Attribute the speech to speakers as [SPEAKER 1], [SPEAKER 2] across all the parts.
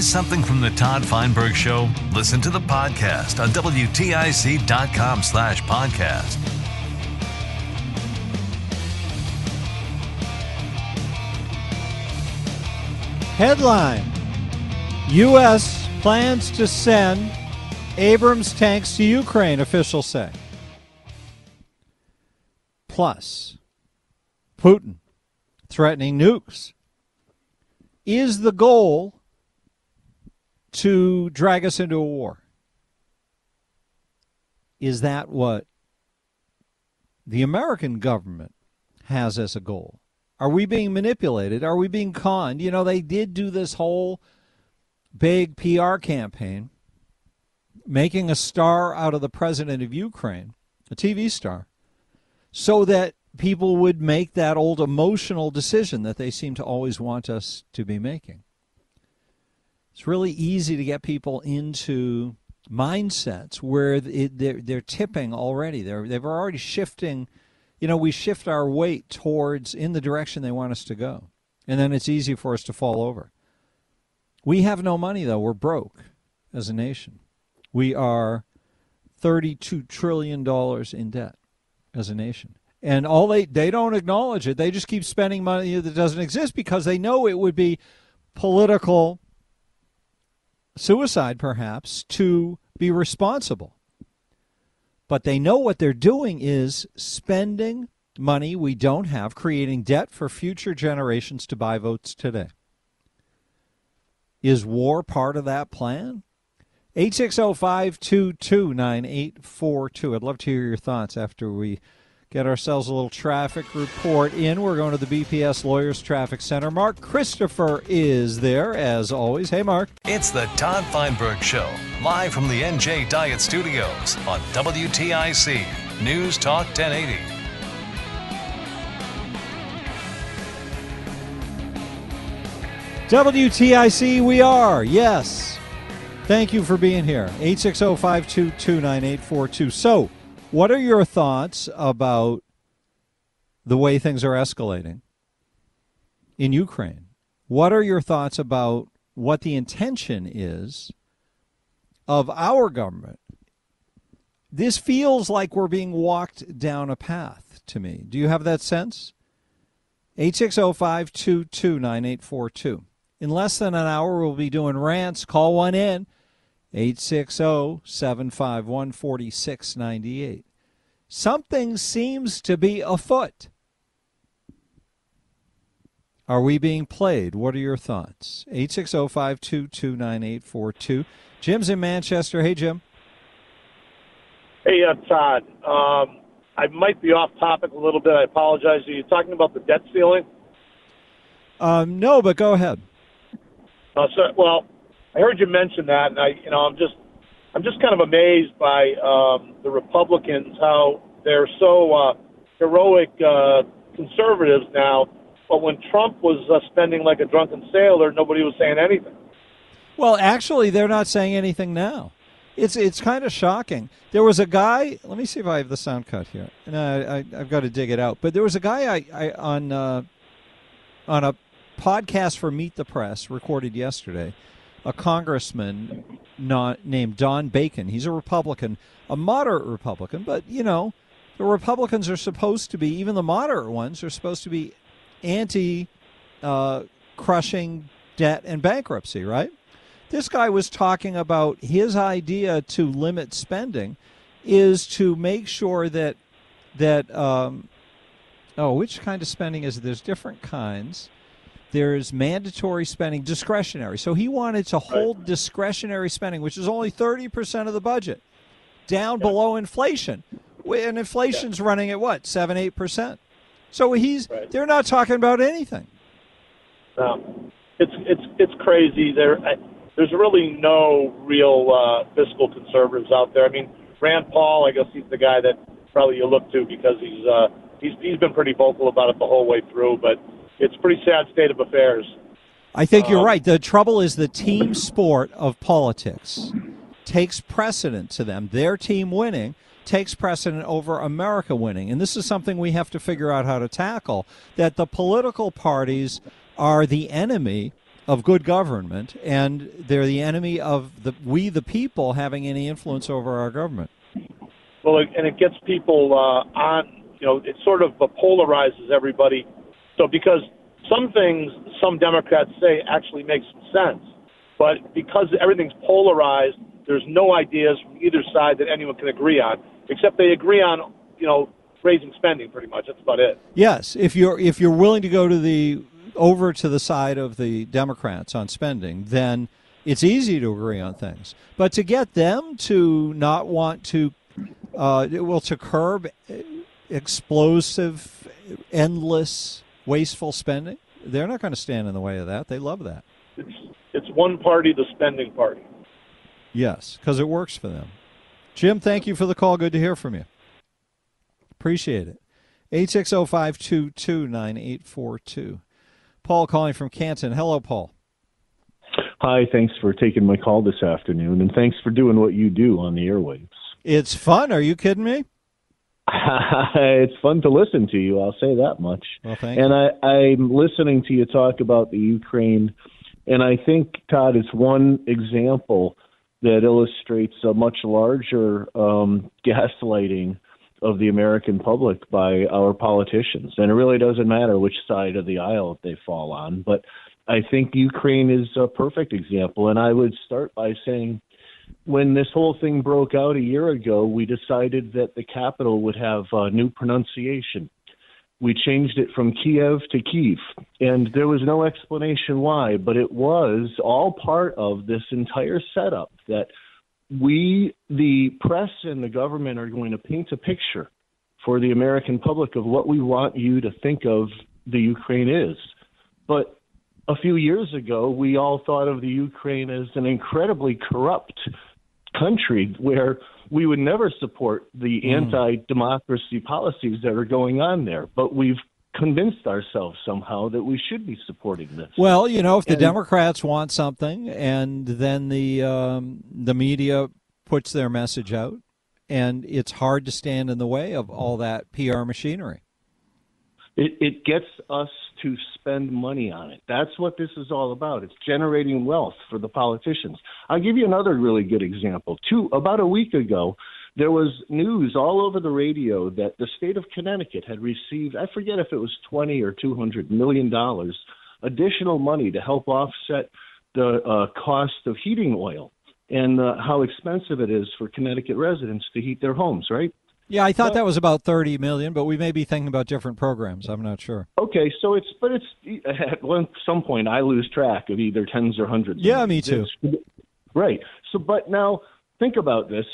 [SPEAKER 1] Something from the Todd Feinberg Show? Listen to the podcast on WTIC.com slash podcast.
[SPEAKER 2] Headline U.S. plans to send Abrams tanks to Ukraine, officials say. Plus, Putin threatening nukes. Is the goal to drag us into a war? Is that what the American government has as a goal? Are we being manipulated? Are we being conned? You know, they did do this whole big PR campaign making a star out of the president of Ukraine, a TV star, so that people would make that old emotional decision that they seem to always want us to be making. It's really easy to get people into mindsets where it, they're, they're tipping already. They're, they're already shifting. You know, we shift our weight towards in the direction they want us to go. And then it's easy for us to fall over. We have no money, though. We're broke as a nation. We are $32 trillion in debt as a nation. And all they, they don't acknowledge it. They just keep spending money that doesn't exist because they know it would be political suicide, perhaps, to be responsible. But they know what they're doing is spending money we don't have, creating debt for future generations to buy votes today. Is war part of that plan? 860-522-9842. I'd love to hear your thoughts after we get ourselves a little traffic report in. We're going to the BPS Lawyers Traffic Center. Mark Christopher is there, as always. Hey, Mark.
[SPEAKER 1] It's the Todd Feinberg Show, live from the NJ Diet Studios on WTIC News Talk 1080.
[SPEAKER 2] WTIC, we are. Yes. Thank you for being here. 860 522 9842. So, what are your thoughts about the way things are escalating in Ukraine? What are your thoughts about what the intention is of our government? This feels like we're being walked down a path to me. Do you have that sense? 860 In less than an hour, we'll be doing rants. Call one in. 860 751 4698. Something seems to be afoot. Are we being played? What are your thoughts? 860 522 9842. Jim's in Manchester. Hey, Jim.
[SPEAKER 3] Hey, uh, Todd. Um, I might be off topic a little bit. I apologize. Are you talking about the debt ceiling?
[SPEAKER 2] Um, no, but go ahead.
[SPEAKER 3] Uh, so, well, I heard you mention that, and I, you know, I'm just, I'm just kind of amazed by um, the Republicans how they're so uh, heroic uh, conservatives now. But when Trump was uh, spending like a drunken sailor, nobody was saying anything.
[SPEAKER 2] Well, actually, they're not saying anything now. It's it's kind of shocking. There was a guy. Let me see if I have the sound cut here. And I, I have got to dig it out. But there was a guy I, I on uh, on a podcast for Meet the Press recorded yesterday a congressman not, named Don Bacon. He's a Republican, a moderate Republican, but you know, the Republicans are supposed to be, even the moderate ones, are supposed to be anti uh, crushing debt and bankruptcy, right? This guy was talking about his idea to limit spending is to make sure that that um, oh, which kind of spending is it? There's different kinds. There's mandatory spending, discretionary. So he wanted to hold right. discretionary spending, which is only 30% of the budget, down yeah. below inflation. And inflation's yeah. running at what, 7 8%. So he's right. they're not talking about anything.
[SPEAKER 3] No. It's it's it's crazy. There there's really no real uh, fiscal conservatives out there. I mean, Rand Paul, I guess he's the guy that probably you look to because he's uh, he's he's been pretty vocal about it the whole way through. But it's a pretty sad state of affairs.
[SPEAKER 2] I think you're um, right. The trouble is the team sport of politics takes precedent to them. Their team winning takes precedent over America winning. And this is something we have to figure out how to tackle that the political parties are the enemy of good government and they're the enemy of the we the people having any influence over our government.
[SPEAKER 3] Well, and it gets people uh, on, you know, it sort of polarizes everybody so because some things some Democrats say actually make some sense, but because everything's polarized, there's no ideas from either side that anyone can agree on, except they agree on, you know, raising spending pretty much. That's about it.
[SPEAKER 2] Yes, if you're if you're willing to go to the over to the side of the Democrats on spending, then it's easy to agree on things. But to get them to not want to, uh, well, to curb explosive, endless wasteful spending. They're not going to stand in the way of that. They love that.
[SPEAKER 3] It's, it's one party, the spending party.
[SPEAKER 2] Yes, because it works for them. Jim, thank you for the call. Good to hear from you. Appreciate it. 860-522-9842. Paul calling from Canton. Hello, Paul.
[SPEAKER 4] Hi, thanks for taking my call this afternoon, and thanks for doing what you do on the airwaves.
[SPEAKER 2] It's fun. Are you kidding me?
[SPEAKER 4] it's fun to listen to you. I'll say that much.
[SPEAKER 2] Well,
[SPEAKER 4] and I, I'm listening to you talk about the Ukraine, and I think Todd is one example that illustrates a much larger um, gaslighting of the American public by our politicians. And it really doesn't matter which side of the aisle they fall on. But I think Ukraine is a perfect example. And I would start by saying when this whole thing broke out a year ago, we decided that the capital would have a new pronunciation. We changed it from Kiev to Kyiv, and there was no explanation why, but it was all part of this entire setup that we, the press and the government, are going to paint a picture for the American public of what we want you to think of the Ukraine is. But a few years ago, we all thought of the Ukraine as an incredibly corrupt country where we would never support the mm. anti-democracy policies that are going on there. But we've convinced ourselves somehow that we should be supporting this.
[SPEAKER 2] Well, you know, if the and, Democrats want something, and then the um, the media puts their message out, and it's hard to stand in the way of all that PR machinery.
[SPEAKER 4] It, it gets us to spend money on it. That's what this is all about. It's generating wealth for the politicians. I'll give you another really good example. Two about a week ago, there was news all over the radio that the state of Connecticut had received I forget if it was 20 or 200 million dollars additional money to help offset the uh, cost of heating oil and uh, how expensive it is for Connecticut residents to heat their homes, right?
[SPEAKER 2] Yeah, I thought but, that was about 30 million, but we may be thinking about different programs. I'm not sure.
[SPEAKER 4] Okay, so it's but it's at one some point I lose track of either tens or hundreds.
[SPEAKER 2] Yeah, me too.
[SPEAKER 4] Right. So but now think about this.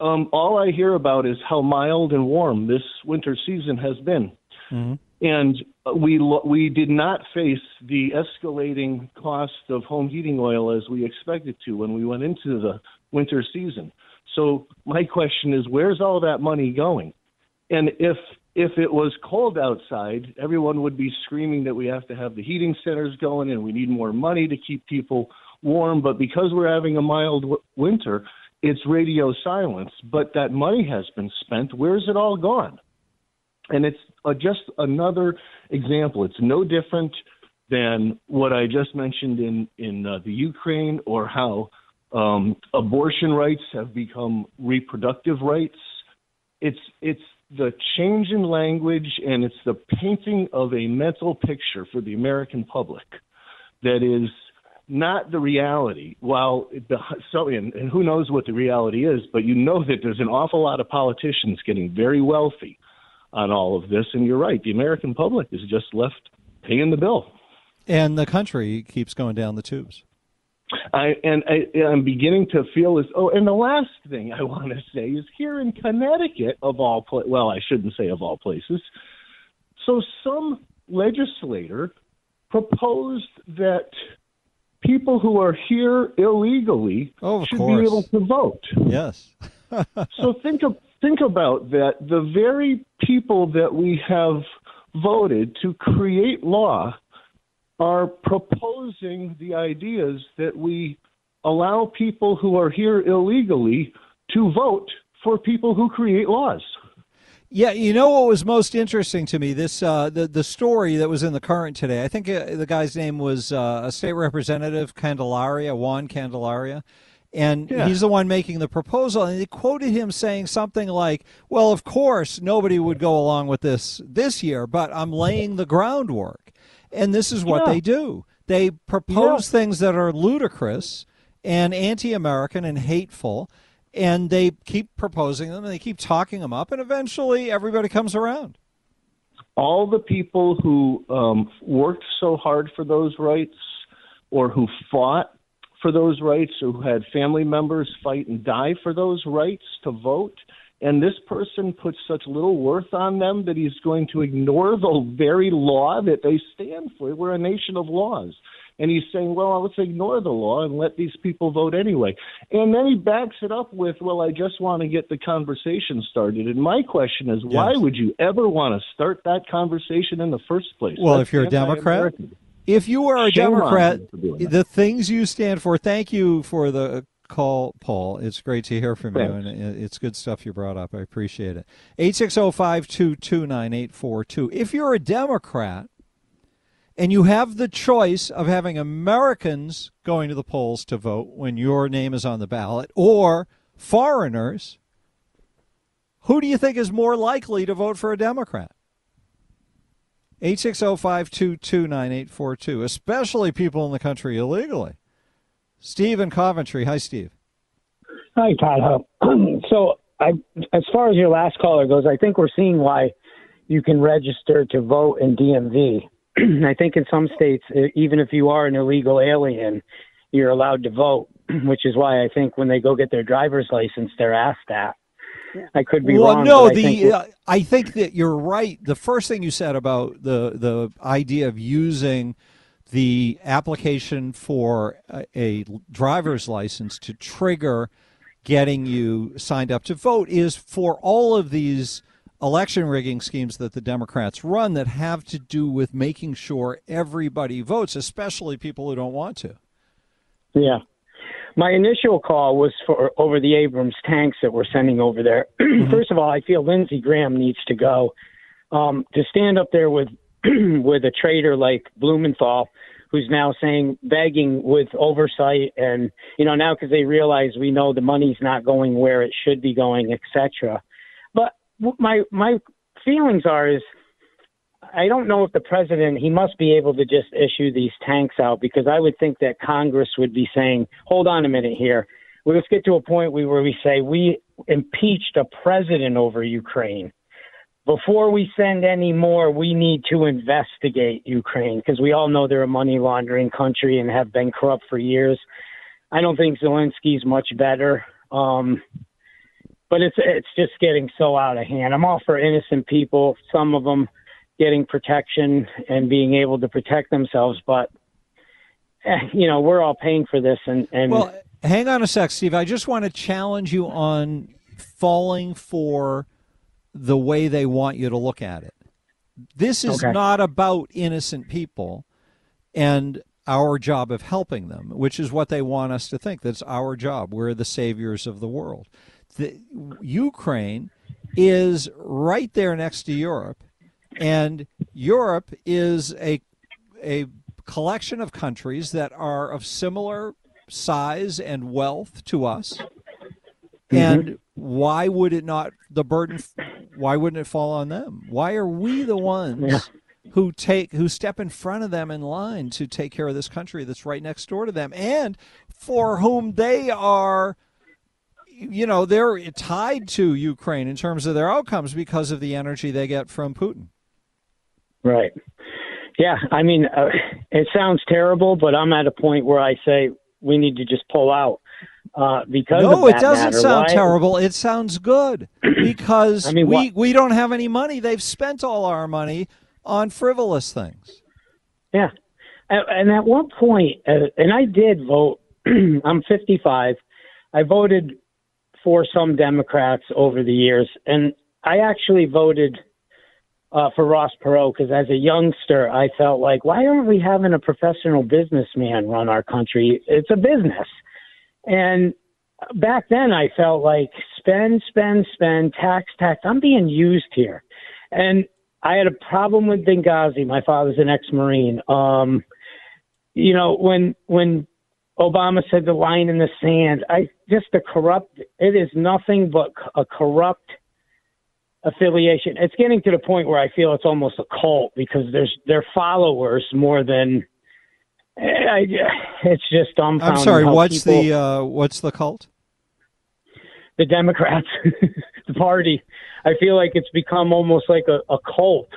[SPEAKER 4] Um, all I hear about is how mild and warm this winter season has been. Mm-hmm. And we we did not face the escalating cost of home heating oil as we expected to when we went into the winter season. So my question is, where's all that money going? And if if it was cold outside, everyone would be screaming that we have to have the heating centers going and we need more money to keep people warm. But because we're having a mild w- winter, it's radio silence. But that money has been spent. Where's it all gone? And it's uh, just another example. It's no different than what I just mentioned in in uh, the Ukraine or how um, abortion rights have become reproductive rights. It's it's the change in language and it's the painting of a mental picture for the American public that is not the reality. While so, and, and who knows what the reality is, but you know that there's an awful lot of politicians getting very wealthy on all of this. And you're right, the American public is just left paying the bill.
[SPEAKER 2] And the country keeps going down the tubes.
[SPEAKER 4] I, and I, I'm beginning to feel as oh. And the last thing I want to say is here in Connecticut, of all pla- well, I shouldn't say of all places. So some legislator proposed that people who are here illegally
[SPEAKER 2] oh,
[SPEAKER 4] should
[SPEAKER 2] course.
[SPEAKER 4] be able to vote.
[SPEAKER 2] Yes.
[SPEAKER 4] so think of think about that. The very people that we have voted to create law are proposing the ideas that we allow people who are here illegally to vote for people who create laws.
[SPEAKER 2] Yeah, you know what was most interesting to me this uh, the the story that was in the Courant today. I think uh, the guy's name was uh, a state representative Candelaria Juan Candelaria, and
[SPEAKER 4] Yeah.
[SPEAKER 2] he's the one making the proposal. And they quoted him saying something like, "Well, of course, nobody would go along with this this year, but I'm laying the groundwork." And this is what
[SPEAKER 4] Yeah.
[SPEAKER 2] they do. They propose things that are ludicrous and anti-American and hateful, and they keep proposing them and they keep talking them up, and eventually everybody comes around.
[SPEAKER 4] all the people who um, worked so hard for those rights or who fought for those rights or who had family members fight and die for those rights to vote and this person puts such little worth on them that he's going to ignore the very law that they stand for. We're a nation of laws. And he's saying well let's ignore the law and let these people vote anyway. And then he backs it up with well i just want to get the conversation started. And my question is why would you ever want to start that conversation in the first place?
[SPEAKER 2] Well,
[SPEAKER 4] That's
[SPEAKER 2] if you're a Democrat, if you are a
[SPEAKER 4] Shame
[SPEAKER 2] Democrat,
[SPEAKER 4] you for doing that.
[SPEAKER 2] the things you stand for. Thank you for the call, Paul. It's great to hear from you, and it's good stuff you brought up. I appreciate it. Eight six zero five two two nine eight four two. If you're a Democrat and you have the choice of having Americans going to the polls to vote when your name is on the ballot, or foreigners, who do you think is more likely to vote for a Democrat? 860-522-9842, especially people in the country illegally. Steve in Coventry. Hi, Steve.
[SPEAKER 5] Hi, Todd. so, I, as far as your last caller goes, I think we're seeing why you can register to vote in DMV. I think in some states, even if you are an illegal alien, you're allowed to vote, which is why I think when they go get their driver's license, they're asked that. I could be
[SPEAKER 2] well,
[SPEAKER 5] wrong.
[SPEAKER 2] no,
[SPEAKER 5] but I
[SPEAKER 2] the
[SPEAKER 5] think
[SPEAKER 2] uh, I think that you're right. The first thing you said about the the idea of using the application for a, a driver's license to trigger getting you signed up to vote is for all of these election rigging schemes that the Democrats run that have to do with making sure everybody votes, especially people who don't want to.
[SPEAKER 5] Yeah. My initial call was for over the Abrams tanks that we're sending over there. First of all, I feel Lindsey Graham needs to go. Um, to stand up there with with a traitor like Blumenthal, who's now saying begging with oversight, and you know now because they realize we know the money's not going where it should be going, etc. But my my feelings are is I don't know if the president he must be able to just issue these tanks out because I would think that Congress would be saying, "Hold on a minute here. Let's get to a point where we say we impeached a president over Ukraine. Before we send any more, we need to investigate Ukraine because we all know they're a money laundering country and have been corrupt for years. I don't think Zelensky's much better. Um, but it's it's just getting so out of hand. I'm all for innocent people, some of them getting protection and being able to protect themselves, but eh, you know we're all paying for this, and and
[SPEAKER 2] Well, hang on a sec, Steve. I just want to challenge you on falling for the way they want you to look at it. This is
[SPEAKER 5] Okay.
[SPEAKER 2] not about innocent people and our job of helping them, which is what they want us to think. That's our job. We're the saviors of the world. The, Ukraine is right there next to Europe, and Europe is a a collection of countries that are of similar size and wealth to us. And why would it not the burden why wouldn't it fall on them? Why are we the ones who take who step in front of them in line to take care of this country that's right next door to them and for whom they are you know they're tied to Ukraine in terms of their outcomes because of the energy they get from Putin.
[SPEAKER 5] Right. Yeah, I mean, uh, it sounds terrible, but I'm at a point where I say we need to just pull out uh, because
[SPEAKER 2] no,
[SPEAKER 5] it
[SPEAKER 2] doesn't
[SPEAKER 5] matter.
[SPEAKER 2] sound
[SPEAKER 5] Why?
[SPEAKER 2] terrible. It sounds good because
[SPEAKER 5] I mean,
[SPEAKER 2] we
[SPEAKER 5] what-
[SPEAKER 2] we don't have any money. They've spent all our money on frivolous things.
[SPEAKER 5] Yeah, and, and at one point, uh, and I did vote. I'm 55. I voted for some Democrats over the years, and I actually voted uh, for Ross Perot because as a youngster, I felt like, why aren't we having a professional businessman run our country? It's a business, and back then I felt like spend, spend, spend, tax, tax. I'm being used here, and I had a problem with Benghazi. My father's an ex-marine. Um, you know, when when Obama said the line in the sand, I just the corrupt. It is nothing but a corrupt affiliation. It's getting to the point where I feel it's almost a cult because there's their followers more than. I, it's just dumbfounding.
[SPEAKER 2] I'm sorry. What's
[SPEAKER 5] people-
[SPEAKER 2] the uh, what's the cult?
[SPEAKER 5] the Democrats, the party. I feel like it's become almost like a, a cult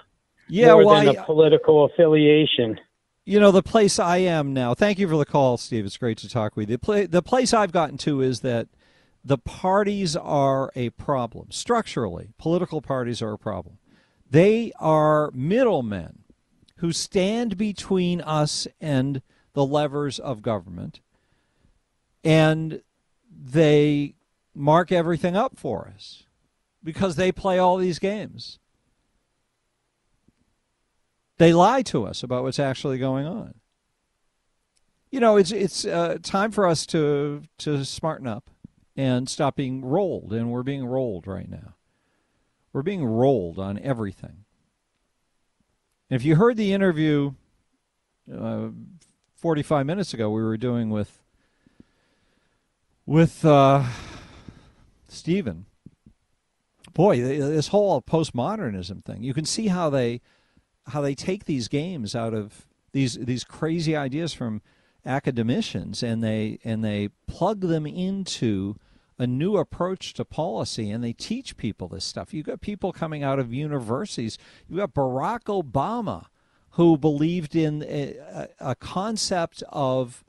[SPEAKER 2] Yeah,
[SPEAKER 5] more
[SPEAKER 2] well,
[SPEAKER 5] than
[SPEAKER 2] I-
[SPEAKER 5] a political affiliation.
[SPEAKER 2] You know, the place I am now. Thank you for the call, Steve. It's great to talk with you. The, pla- the place I've gotten to is that the parties are a problem. Structurally, political parties are a problem. They are middlemen who stand between us and the levers of government, and they mark everything up for us because they play all these games they lie to us about what's actually going on. You know, it's it's uh, time for us to to smarten up and stop being rolled, and we're being rolled right now. We're being rolled on everything. If you heard the interview uh, 45 minutes ago, we were doing with with uh, Stephen. Boy, this whole postmodernism thing. You can see how they how they take these games out of these these crazy ideas from academicians and they and they plug them into a new approach to policy and they teach people this stuff. You've got people coming out of universities. You've got Barack Obama who believed in a, a, concept of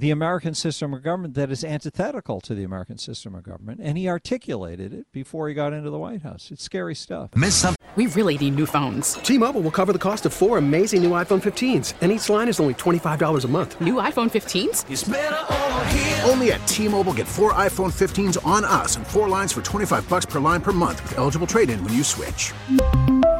[SPEAKER 2] the American system of government that is antithetical to the American system of government, and he articulated it before he got into the White House. It's scary stuff.
[SPEAKER 1] Miss something?
[SPEAKER 6] We really need new phones.
[SPEAKER 7] T-Mobile will cover the cost of four amazing new iPhone 15s, and each line is only $25 a month.
[SPEAKER 6] New iPhone 15s?
[SPEAKER 8] Only at T-Mobile get four iPhone 15s on us and four lines for 25 bucks per line per month with eligible trade-in when you switch.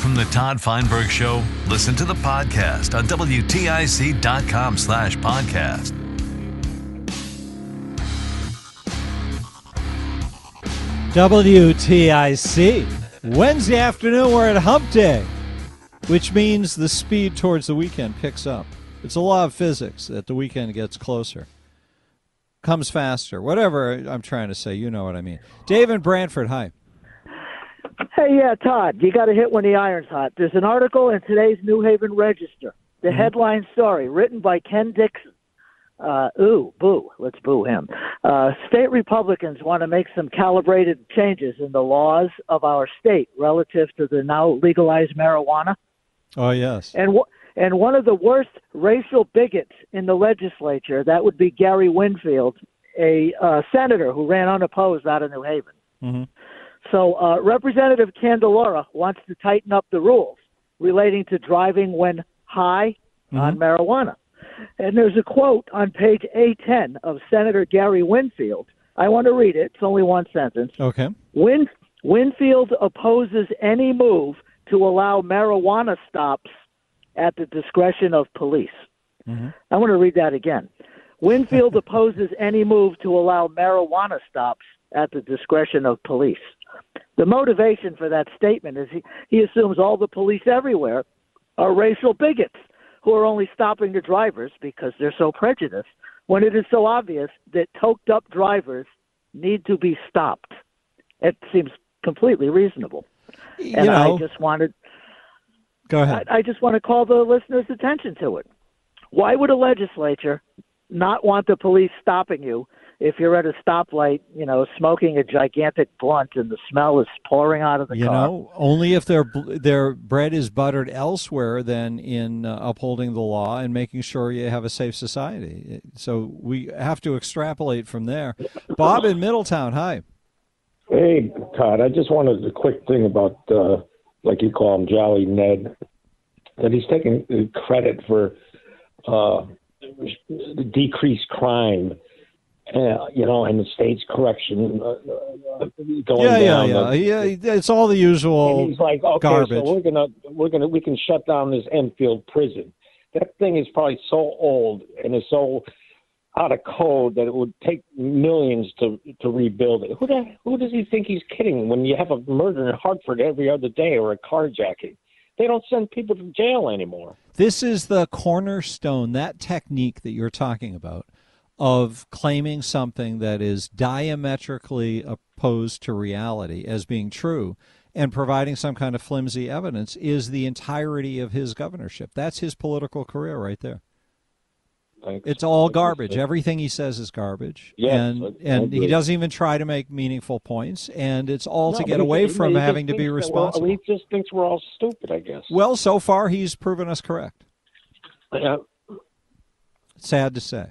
[SPEAKER 1] From the Todd Feinberg Show, listen to the podcast on WTIC.com slash podcast.
[SPEAKER 2] WTIC. Wednesday afternoon, we're at Hump Day, which means the speed towards the weekend picks up. It's a law of physics that the weekend gets closer, comes faster. Whatever I'm trying to say, you know what I mean. Dave and Branford, hi.
[SPEAKER 9] Hey, yeah, Todd, you got to hit when the iron's hot. There's an article in today's New Haven Register. The headline story, written by Ken Dixon. Uh, ooh, boo. Let's boo him. Uh, state Republicans want to make some calibrated changes in the laws of our state relative to the now legalized marijuana.
[SPEAKER 2] Oh yes.
[SPEAKER 9] And wh- and one of the worst racial bigots in the legislature, that would be Gary Winfield, a uh, senator who ran unopposed out of New Haven.
[SPEAKER 2] Mm-hmm.
[SPEAKER 9] So uh, Representative Candelora wants to tighten up the rules relating to driving when high on marijuana. And there's a quote on page A10 of Senator Gary Winfield. I want to read it. It's only one sentence.
[SPEAKER 2] Okay.
[SPEAKER 9] Win- Winfield opposes any move to allow marijuana stops at the discretion of police. I want to read that again. Winfield opposes any move to allow marijuana stops at the discretion of police. The motivation for that statement is he, he assumes all the police everywhere are racial bigots who are only stopping the drivers because they're so prejudiced, when it is so obvious that toked up drivers need to be stopped. It seems completely reasonable.
[SPEAKER 2] You
[SPEAKER 9] and
[SPEAKER 2] know-
[SPEAKER 9] I just wanted
[SPEAKER 2] Go ahead.
[SPEAKER 9] I, I just want to call the listeners' attention to it. Why would a legislature not want the police stopping you if you're at a stoplight, you know, smoking a gigantic blunt and the smell is pouring out of the
[SPEAKER 2] you
[SPEAKER 9] car?
[SPEAKER 2] know, only if their their bread is buttered elsewhere than in uh, upholding the law and making sure you have a safe society. So we have to extrapolate from there. Bob in Middletown, hi.
[SPEAKER 10] Hey, Todd, I just wanted a quick thing about, uh, like you call him, Jolly Ned, that he's taking uh, credit for uh, decreased crime, uh, you know, and the state's correction uh, uh, going
[SPEAKER 2] yeah, yeah,
[SPEAKER 10] down.
[SPEAKER 2] yeah, yeah. It's all the usual
[SPEAKER 10] And he's like, okay,
[SPEAKER 2] garbage.
[SPEAKER 10] so we're gonna we're gonna we can shut down this Enfield prison. That thing is probably so old and is so out of code that it would take millions to to rebuild it. Who the, who does he think he's kidding when you have a murder in Hartford every other day or a carjacking? They don't send people to jail anymore.
[SPEAKER 2] This is the cornerstone, that technique that you're talking about of claiming something that is diametrically opposed to reality as being true and providing some kind of flimsy evidence is the entirety of his governorship. That's his political career right there. It's all garbage. Everything he says is garbage.
[SPEAKER 10] Yes,
[SPEAKER 2] and
[SPEAKER 10] I- I
[SPEAKER 2] and he doesn't even try to make meaningful points and it's all
[SPEAKER 10] No,
[SPEAKER 2] to get away
[SPEAKER 10] he-
[SPEAKER 2] from
[SPEAKER 10] he
[SPEAKER 2] having to be
[SPEAKER 10] thinks that
[SPEAKER 2] responsible.
[SPEAKER 10] He just thinks we're all stupid, I guess.
[SPEAKER 2] Well, so far he's proven us correct. Sad to say.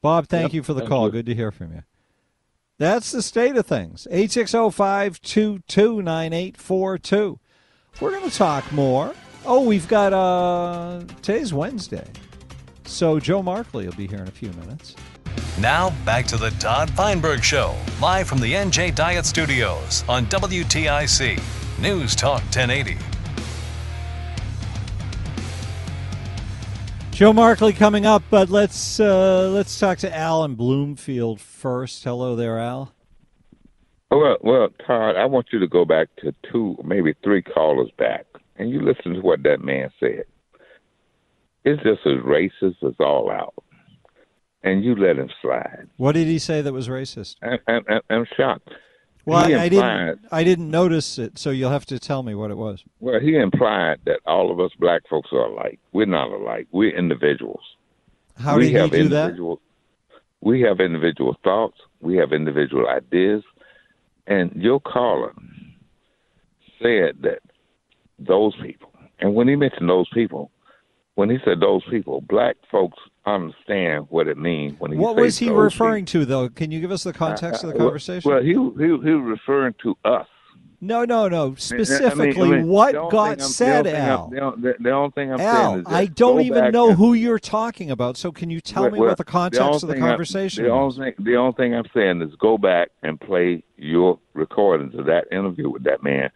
[SPEAKER 2] Bob, thank
[SPEAKER 10] Yep,
[SPEAKER 2] you for the call.
[SPEAKER 10] you.
[SPEAKER 2] Good to hear from you. That's the state of things. 860-522-9842. We're going to talk more. Oh, we've got uh today's Wednesday. So Joe Markley will be here in a few minutes.
[SPEAKER 1] Now, back to the Todd Feinberg Show, live from the NJ Diet Studios on WTIC News Talk 1080.
[SPEAKER 2] Joe Markley coming up, but let's uh, let's talk to Al in Bloomfield first. Hello there, Al.
[SPEAKER 11] Well, well, Todd, I want you to go back to two, maybe three callers back, and you listen to what that man said. It's just as racist as all out, and you let him slide.
[SPEAKER 2] What did he say that was racist?
[SPEAKER 11] I'm, I'm- I'm shocked.
[SPEAKER 2] Well,
[SPEAKER 11] He
[SPEAKER 2] I, I didn't I didn't notice it, so you'll have to tell me what it was.
[SPEAKER 11] Well, he implied that all of us black folks are alike. We're not alike. We're individuals.
[SPEAKER 2] How
[SPEAKER 11] we
[SPEAKER 2] did he
[SPEAKER 11] have
[SPEAKER 2] do that?
[SPEAKER 11] We have individual thoughts. We have individual ideas. And your caller said that those people, and when he mentioned those people, when he said those people, black folks understand what it means when he
[SPEAKER 2] What was he referring to, though? Can you give us the context of the
[SPEAKER 11] Uh,
[SPEAKER 2] conversation?
[SPEAKER 11] Well, he, he he was referring to us.
[SPEAKER 2] no, no, no.
[SPEAKER 11] I mean,
[SPEAKER 2] Specifically,
[SPEAKER 11] I mean,
[SPEAKER 2] what
[SPEAKER 11] the
[SPEAKER 2] got
[SPEAKER 11] the
[SPEAKER 2] said,
[SPEAKER 11] only thing I'm-
[SPEAKER 2] Al?
[SPEAKER 11] The, only- the only thing I'm saying
[SPEAKER 2] Al,
[SPEAKER 11] is
[SPEAKER 2] I don't even know
[SPEAKER 11] and-
[SPEAKER 2] who you're talking about. So can you tell
[SPEAKER 11] Well,
[SPEAKER 2] me
[SPEAKER 11] well,
[SPEAKER 2] what the context
[SPEAKER 11] only
[SPEAKER 2] of the
[SPEAKER 11] thing I-
[SPEAKER 2] conversation
[SPEAKER 11] the only thing, the only thing I'm saying is go back and play your recordings of that interview with that man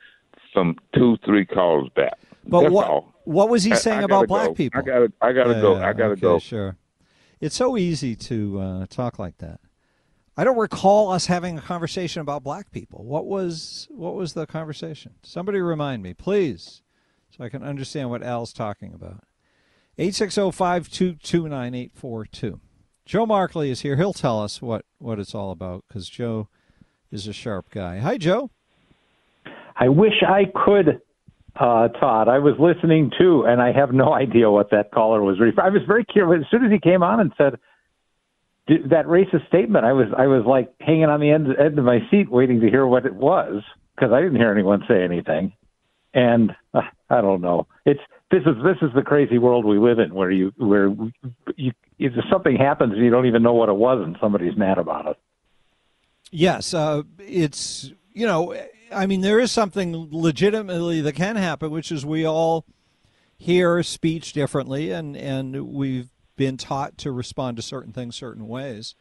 [SPEAKER 11] from two, three calls back.
[SPEAKER 2] But
[SPEAKER 11] That's
[SPEAKER 2] what
[SPEAKER 11] all.
[SPEAKER 2] what was he saying
[SPEAKER 11] I
[SPEAKER 2] about black
[SPEAKER 11] go.
[SPEAKER 2] people?
[SPEAKER 11] I gotta, I gotta
[SPEAKER 2] Yeah,
[SPEAKER 11] go. I gotta
[SPEAKER 2] okay,
[SPEAKER 11] go.
[SPEAKER 2] Sure. It's so easy to uh, talk like that. I don't recall us having a conversation about black people. What was what was the conversation? Somebody remind me, please, so I can understand what Al's talking about. 860-522-9842. Joe Markley is here. He'll tell us what, what it's all about because Joe is a sharp guy. Hi, Joe.
[SPEAKER 12] I wish I could, uh, Todd. I was listening too, and I have no idea what that caller was referring. I was very curious as soon as he came on and said that racist statement. I was I was like hanging on the end end of my seat, waiting to hear what it was because I didn't hear anyone say anything. And uh, I don't know. It's this is this is the crazy world we live in, where you where you if something happens and you don't even know what it was, and somebody's mad about it.
[SPEAKER 2] Yes, uh, it's you know, I mean, there is something legitimately that can happen, which is we all hear speech differently, and and we've been taught to respond to certain things certain ways.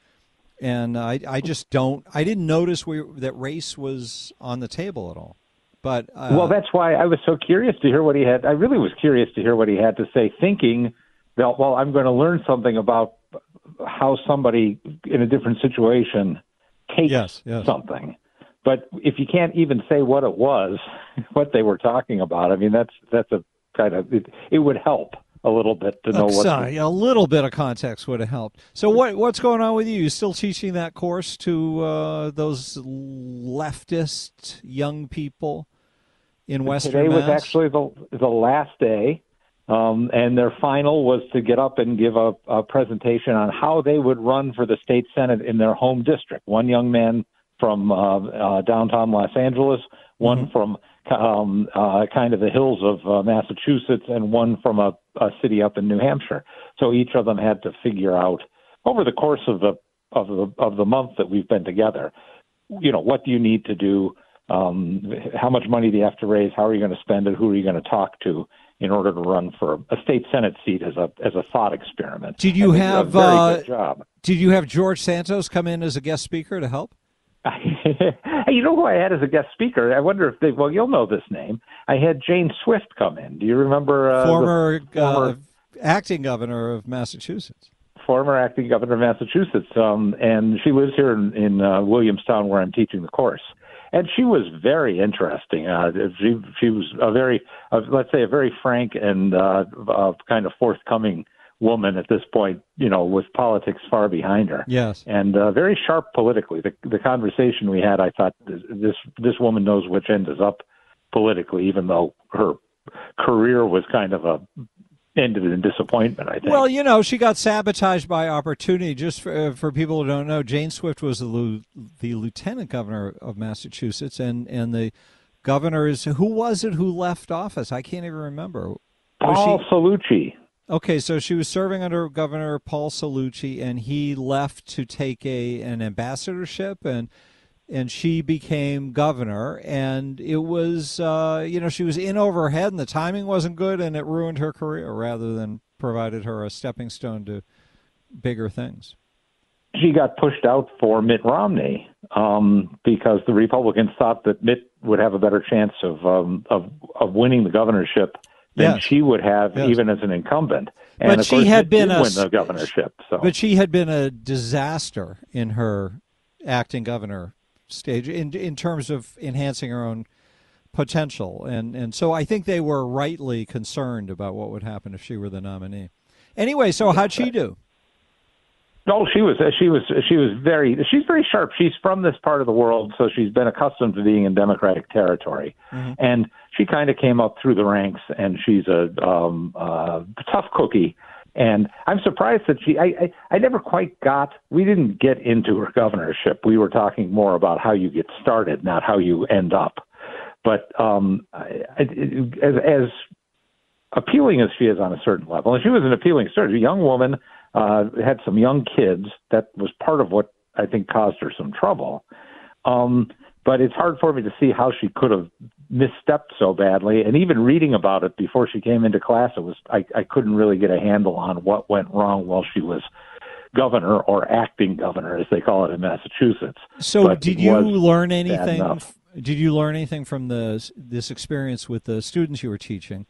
[SPEAKER 2] And I, I just don't. I didn't notice we, that race was on the table at all. But uh,
[SPEAKER 12] well, that's why I was so curious to hear what he had. I really was curious to hear what he had to say, thinking that well, I'm going to learn something about how somebody in a different situation takes
[SPEAKER 2] yes, yes.
[SPEAKER 12] something. But if you can't even say what it was, what they were talking about, I mean, that's that's a kind of it, it would help a little bit to know what.
[SPEAKER 2] Sorry, a little bit of context would have helped. So what what's going on with you? You still teaching that course to uh, those leftist young people in Western
[SPEAKER 12] Today was actually the the last day, um, and their final was to get up and give a, a presentation on how they would run for the state senate in their home district. One young man from uh, uh, downtown Los Angeles, one
[SPEAKER 2] Mm-hmm.
[SPEAKER 12] from um, uh, kind of the hills of uh, Massachusetts, and one from a, a city up in New Hampshire. So each of them had to figure out over the course of the of the of the month that we've been together. You know, what do you need to do? Um, how much money do you have to raise? How are you going to spend it? Who are you going to talk to in order to run for a state senate seat as a as a thought experiment?
[SPEAKER 2] Did you have
[SPEAKER 12] a very
[SPEAKER 2] uh,
[SPEAKER 12] good job?
[SPEAKER 2] Did you have George Santos come in as a guest speaker to help?
[SPEAKER 12] hey, you know who I had as a guest speaker? I wonder if they. Well, you'll know this name. I had Jane Swift come in. Do you remember uh, the
[SPEAKER 2] former,
[SPEAKER 12] former
[SPEAKER 2] uh, acting governor of Massachusetts.
[SPEAKER 12] former acting governor of Massachusetts, um, and she lives here in, in uh, Williamstown, where I'm teaching the course. And she was very interesting. Uh, she she was a very, uh, let's say, a very frank and uh, uh, kind of forthcoming woman at this point. You know, with politics far behind her.
[SPEAKER 2] Yes.
[SPEAKER 12] and uh, very sharp politically. The the conversation we had, I thought this this, woman knows which end is up politically, even though her career was kind of a ended in disappointment. I think.
[SPEAKER 2] Well, you know, she got sabotaged by opportunity. Just for, uh, for people who don't know, Jane Swift was the, lu- the lieutenant governor of Massachusetts, and, and the governor is who was it who left office? I can't even remember. Was
[SPEAKER 12] Paul
[SPEAKER 2] she-
[SPEAKER 12] Cellucci.
[SPEAKER 2] Okay, so she was serving under Governor Paul Cellucci, and he left to take a an ambassadorship, and and she became governor. And it was, uh, you know, she was in over her head, and the timing wasn't good, and it ruined her career rather than provided her a stepping stone to bigger things.
[SPEAKER 12] she got pushed out for Mitt Romney um, because the Republicans thought that Mitt would have a better chance of um, of of winning the governorship than
[SPEAKER 2] Yes.
[SPEAKER 12] she would have
[SPEAKER 2] Yes.
[SPEAKER 12] even as an incumbent. And
[SPEAKER 2] But she had been a-
[SPEAKER 12] win the governorship. So
[SPEAKER 2] But she had been a disaster in her acting governor stage in in terms of enhancing her own potential, and and so I think they were rightly concerned about what would happen if she were the nominee. Anyway, so how'd she do?
[SPEAKER 12] No, she was she was she was very she's very sharp. She's from this part of the world, so she's been accustomed to being in democratic territory, and she kind of came up through the ranks. And she's a um, uh, tough cookie. And I'm surprised that she I, I I never quite got we didn't get into her governorship. We were talking more about how you get started, not how you end up. But um, I, I, as as appealing as she is on a certain level, and she was an appealing sort of young woman, uh, had some young kids. That was part of what I think caused her some trouble. Um, but it's hard for me to see how she could have misstepped so badly. And even reading about it before she came into class, it was I, I couldn't really get a handle on what went wrong while she was governor or acting governor, as they call it in Massachusetts.
[SPEAKER 2] So,
[SPEAKER 12] But
[SPEAKER 2] did you learn anything? Did you learn anything from the this experience with the students you were teaching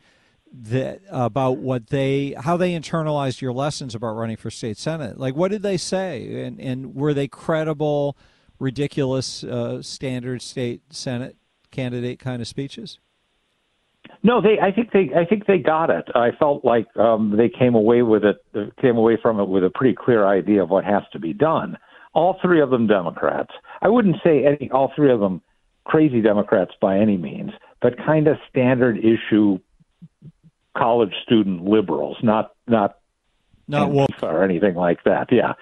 [SPEAKER 2] that about what they how they internalized your lessons about running for state senate? Like, what did they say, and and were they credible, ridiculous, uh, standard state senate candidate kind of speeches?
[SPEAKER 12] No, they. I think they. I think they got it. I felt like um, they came away with it. Came away from it with a pretty clear idea of what has to be done. All three of them Democrats. I wouldn't say any. All three of them crazy Democrats by any means, but kind of standard issue college student liberals, not not
[SPEAKER 2] not woke
[SPEAKER 12] or anything like that. Yeah.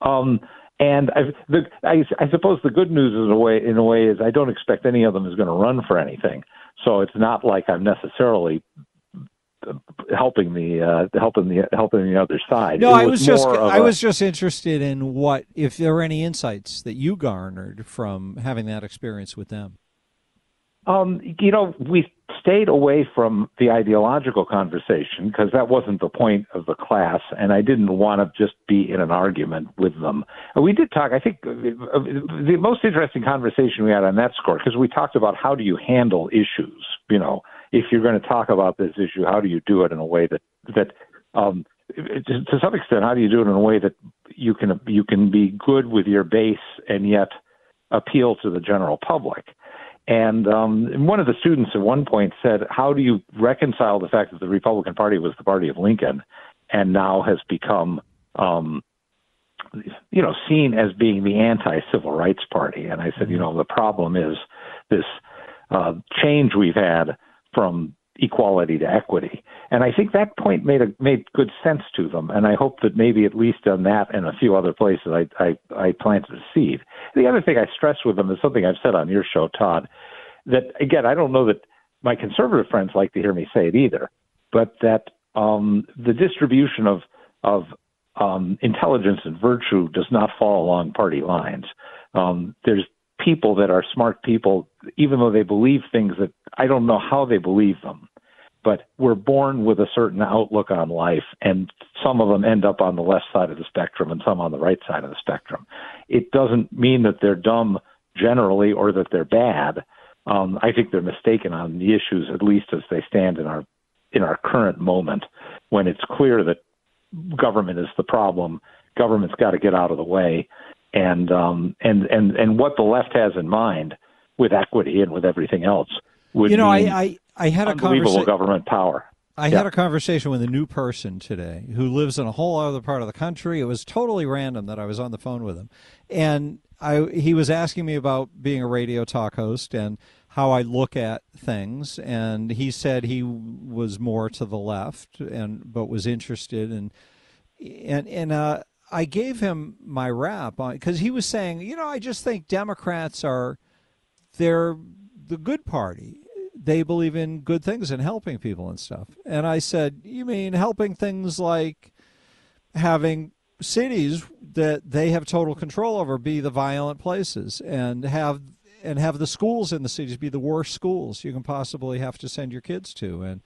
[SPEAKER 12] Um, and I, the, I, I suppose the good news in a way, in a way, is I don't expect any of them is going to run for anything. So it's not like I'm necessarily helping the uh, helping the helping the other side.
[SPEAKER 2] No,
[SPEAKER 12] It
[SPEAKER 2] I was just I
[SPEAKER 12] a-
[SPEAKER 2] was just interested in what if there were any insights that you garnered from having that experience with them.
[SPEAKER 12] Um, you know, we stayed away from the ideological conversation because that wasn't the point of the class, and I didn't want to just be in an argument with them. And we did talk. I think uh, the most interesting conversation we had on that score because we talked about how do you handle issues. You know, if you're going to talk about this issue, how do you do it in a way that that um, to some extent, how do you do it in a way that you can you can be good with your base and yet appeal to the general public? And um, one of the students at one point said, "How do you reconcile the fact that the Republican Party was the party of Lincoln, and now has become, um, you know, seen as being the anti-civil rights party?" And I said, "You know, the problem is this uh, change we've had from equality to equity." And I think that point made a, made good sense to them. And I hope that maybe at least on that and a few other places, I, I, I planted a seed. The other thing I stress with them is something I've said on your show, Todd. That again, I don't know that my conservative friends like to hear me say it either, but that um, the distribution of of um, intelligence and virtue does not fall along party lines. Um, there's people that are smart people, even though they believe things that I don't know how they believe them but we're born with a certain outlook on life, and some of them end up on the left side of the spectrum and some on the right side of the spectrum. It doesn't mean that they're dumb generally or that they're bad. Um, I think they're mistaken on the issues, at least as they stand in our in our current moment, when it's clear that government is the problem. Government's got to get out of the way, and um, and and and what the left has in mind with equity and with everything else would
[SPEAKER 2] you know,
[SPEAKER 12] mean
[SPEAKER 2] I, I I had a
[SPEAKER 12] unbelievable
[SPEAKER 2] conversation.
[SPEAKER 12] government power.
[SPEAKER 2] I
[SPEAKER 12] Yeah.
[SPEAKER 2] had a conversation with a new person today who lives in a whole other part of the country. It was totally random that I was on the phone with him, and I he was asking me about being a radio talk host and how I look at things, and he said he was more to the left and but was interested in and and uh, I gave him my rap on because he was saying, you know, I just think Democrats are they're the good party. They believe in good things and helping people and stuff. And I said, you mean helping things like having cities that they have total control over be the violent places and have and have the schools in the cities be the worst schools you can possibly have to send your kids to? And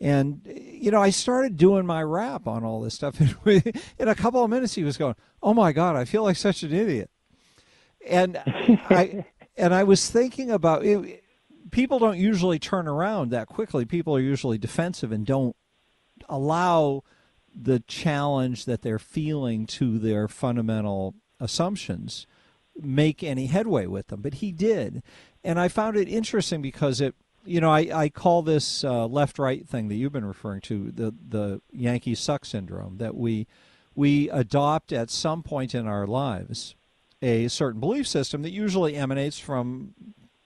[SPEAKER 2] and you know I started doing my rap on all this stuff. And we, in a couple of minutes he was going oh my god I feel like such an idiot. And I and I was thinking about it, people don't usually turn around that quickly people are usually defensive and don't allow the challenge that they're feeling to their fundamental assumptions make any headway with them. But he did. And I found it interesting because it, you know, I, I call this uh, left right thing that you've been referring to the, the Yankee suck syndrome that we, we adopt at some point in our lives a certain belief system that usually emanates from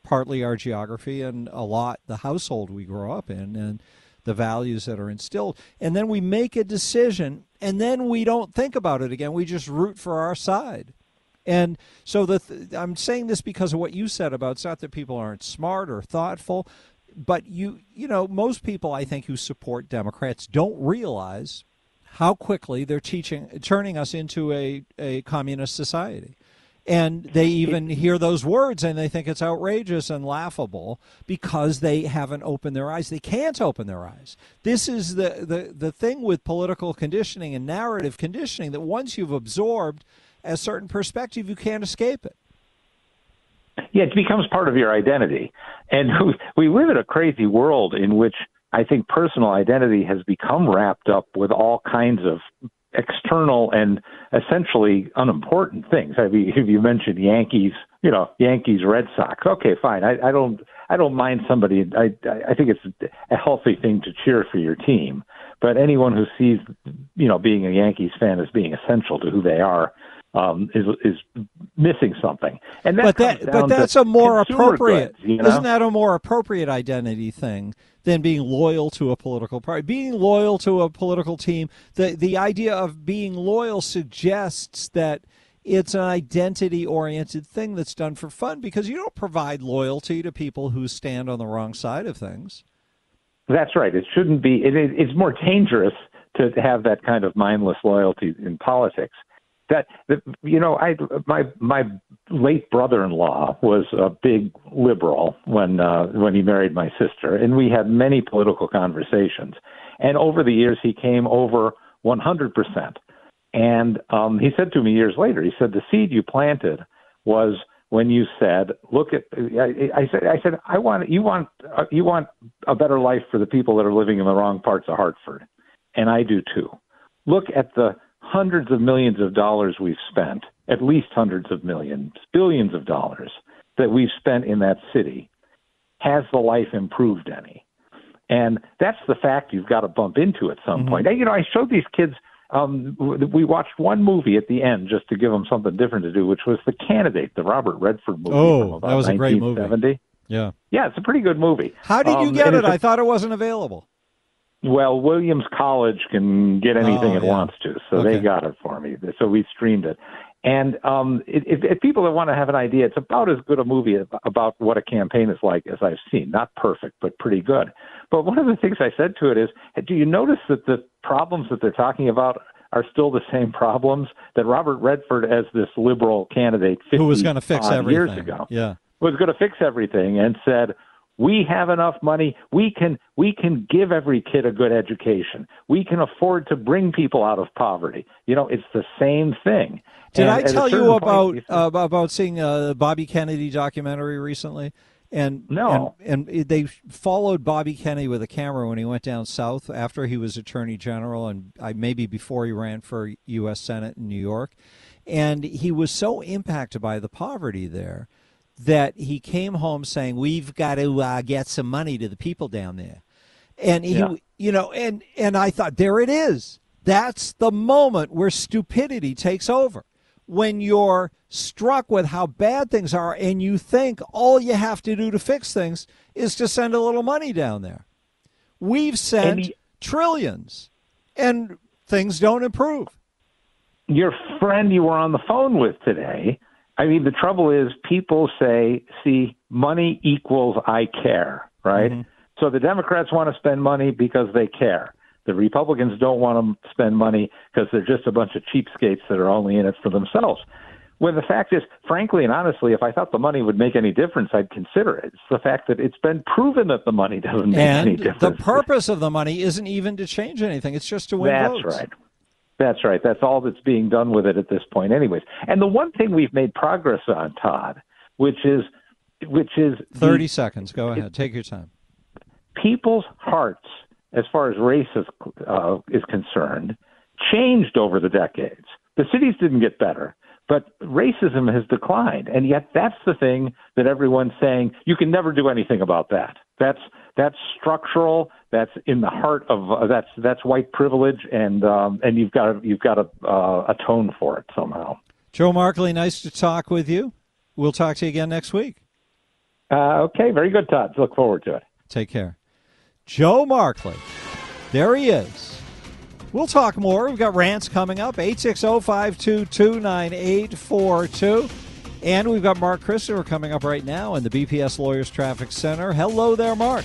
[SPEAKER 2] partly our geography and a lot the household we grow up in and the values that are instilled. And then we make a decision and then we don't think about it again. We just root for our side. And so the th- I'm saying this because of what you said about it's not that people aren't smart or thoughtful, but you you know most people I think who support Democrats don't realize how quickly they're teaching turning us into a, a communist society. And they even hear those words and they think it's outrageous and laughable because they haven't opened their eyes. They can't open their eyes. This is the, the, the thing with political conditioning and narrative conditioning that once you've absorbed a certain perspective, you can't escape it.
[SPEAKER 12] Yeah, it becomes part of your identity. And we live in a crazy world in which I think personal identity has become wrapped up with all kinds of external and essentially unimportant things. Have you, have you mentioned Yankees? You know, Yankees, Red Sox. Okay, fine. I, I don't, I don't mind somebody. I, I think it's a healthy thing to cheer for your team. But anyone who sees, you know, being a Yankees fan as being essential to who they are, um, is is missing something. And that
[SPEAKER 2] but that but that's a more appropriate.
[SPEAKER 12] goods, you know?
[SPEAKER 2] Isn't that a more appropriate identity thing than being loyal to a political party? Being loyal to a political team, the the idea of being loyal suggests that it's an identity oriented thing that's done for fun because you don't provide loyalty to people who stand on the wrong side of things.
[SPEAKER 12] That's right. It shouldn't be. It, it, it's more dangerous to have that kind of mindless loyalty in politics. That, you know, I my my late brother-in-law was a big liberal when uh, when he married my sister, and we had many political conversations. And over the years, he came over 100 percent. And um, he said to me years later, he said, the seed you planted was when you said, "Look at," I, I said, "I said I want you want uh, you want a better life for the people that are living in the wrong parts of Hartford, and I do too. Look at the hundreds of millions of dollars we've spent, at least hundreds of millions, billions of dollars that we've spent in that city. Has the life improved any? And that's the fact you've got to bump into at some
[SPEAKER 2] Mm-hmm.
[SPEAKER 12] point. You know, I showed these kids um, we watched one movie at the end just to give them something different to do, which was The Candidate, the Robert Redford movie.
[SPEAKER 2] Oh, that was a great movie. Yeah.
[SPEAKER 12] Yeah, it's a pretty good movie.
[SPEAKER 2] How did you
[SPEAKER 12] Um,
[SPEAKER 2] get it? I thought it wasn't available.
[SPEAKER 12] Well, Williams College can get anything
[SPEAKER 2] Oh,
[SPEAKER 12] it
[SPEAKER 2] yeah.
[SPEAKER 12] wants to, so
[SPEAKER 2] Okay.
[SPEAKER 12] they got it for me. So we streamed it. And um, if, if, people that want to have an idea, it's about as good a movie about what a campaign is like as I've seen. Not perfect, but pretty good. But one of the things I said to it is, do you notice that the problems that they're talking about are still the same problems that Robert Redford, as this liberal candidate, 50
[SPEAKER 2] Who was going to fix everything?
[SPEAKER 12] years ago,
[SPEAKER 2] Yeah.
[SPEAKER 12] was going to fix everything and said we have enough money we can we can give every kid a good education we can afford to bring people out of poverty you know it's the same thing
[SPEAKER 2] Did
[SPEAKER 12] And
[SPEAKER 2] I tell you
[SPEAKER 12] point,
[SPEAKER 2] about
[SPEAKER 12] you
[SPEAKER 2] uh, about seeing a Bobby Kennedy documentary recently? And
[SPEAKER 12] No.
[SPEAKER 2] and, and they followed Bobby Kennedy with a camera when he went down south after he was Attorney General and I, maybe before he ran for U.S. Senate in New York, and he was so impacted by the poverty there that he came home saying, "We've got to uh, get some money to the people down there." And he,
[SPEAKER 12] Yeah.
[SPEAKER 2] you know, and and I thought, there it is. That's the moment where stupidity takes over. When you're struck with how bad things are, and you think all you have to do to fix things is to send a little money down there. We've sent
[SPEAKER 12] And he-
[SPEAKER 2] trillions, and things don't improve.
[SPEAKER 12] your friend you were on the phone with today i mean the trouble is people say see money equals i care right? Mm-hmm. So the democrats want to spend money because they care. The republicans don't want to spend money because they're just a bunch of cheapskates that are only in it for themselves. When the fact is frankly and honestly if i thought the money would make any difference i'd consider it. It's the fact that it's been proven that the money doesn't make any
[SPEAKER 2] And
[SPEAKER 12] difference.
[SPEAKER 2] the purpose of the money isn't even to change anything; it's just to win
[SPEAKER 12] That's
[SPEAKER 2] votes.
[SPEAKER 12] right. That's right. That's all that's being done with it at this point, anyways. And the one thing we've made progress on, Todd, which is, which is the-
[SPEAKER 2] Thirty seconds. Go ahead. Take your time.
[SPEAKER 12] people's hearts, as far as race is, uh, is concerned, changed over the decades. The cities didn't get better, but racism has declined, and yet that's the thing that everyone's saying you can never do anything about that. That's that's structural. That's in the heart of uh, that's that's white privilege, and um, and you've got to you've got to uh, atone for it somehow.
[SPEAKER 2] Joe Markley, nice to talk with you. We'll talk to you again next week.
[SPEAKER 12] Uh, okay, very good, Todd. Look forward to it.
[SPEAKER 2] Take care. Joe Markley. There he is. We'll talk more. We've got rants coming up. 860 522 9842. And we've got Mark Christopher coming up right now in the BPS Lawyers Traffic Center. Hello there, Mark.